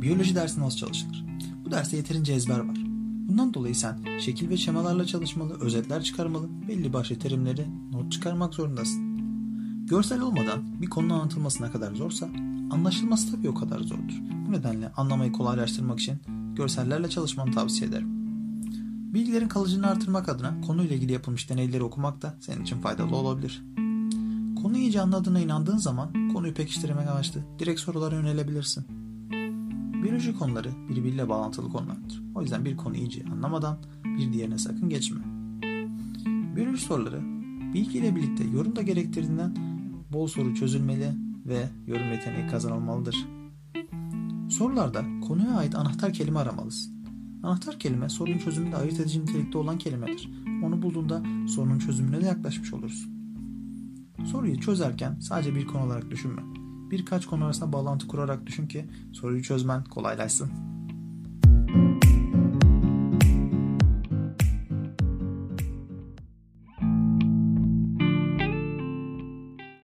Biyoloji dersi nasıl çalışılır? Bu derste yeterince ezber var. Bundan dolayı sen şekil ve şemalarla çalışmalı, özetler çıkarmalı, belli başlı terimleri not çıkarmak zorundasın. Görsel olmadan bir konunun anlatılması ne kadar zorsa anlaşılması tabii o kadar zordur. Bu nedenle anlamayı kolaylaştırmak için görsellerle çalışmanı tavsiye ederim. Bilgilerin kalıcılığını artırmak adına konuyla ilgili yapılmış deneyleri okumak da senin için faydalı olabilir. Konuyu iyice anladığına inandığın zaman konuyu pekiştirmek amaçlı direkt sorulara yönelebilirsin. Biyoloji konuları birbiriyle bağlantılı konulardır. O yüzden bir konuyu iyice anlamadan bir diğerine sakın geçme. Biyoloji soruları bilgiyle birlikte yorum da gerektirdiğinden bol soru çözülmeli ve yorum yeteneği kazanılmalıdır. Sorularda konuya ait anahtar kelime aramalısın. Anahtar kelime sorunun çözümünde ayırt edici nitelikte olan kelimedir. Onu bulduğunda sorunun çözümüne de yaklaşmış olursun. Soruyu çözerken sadece bir konu olarak düşünme. Birkaç konu arasında bağlantı kurarak düşün ki soruyu çözmen kolaylaşsın.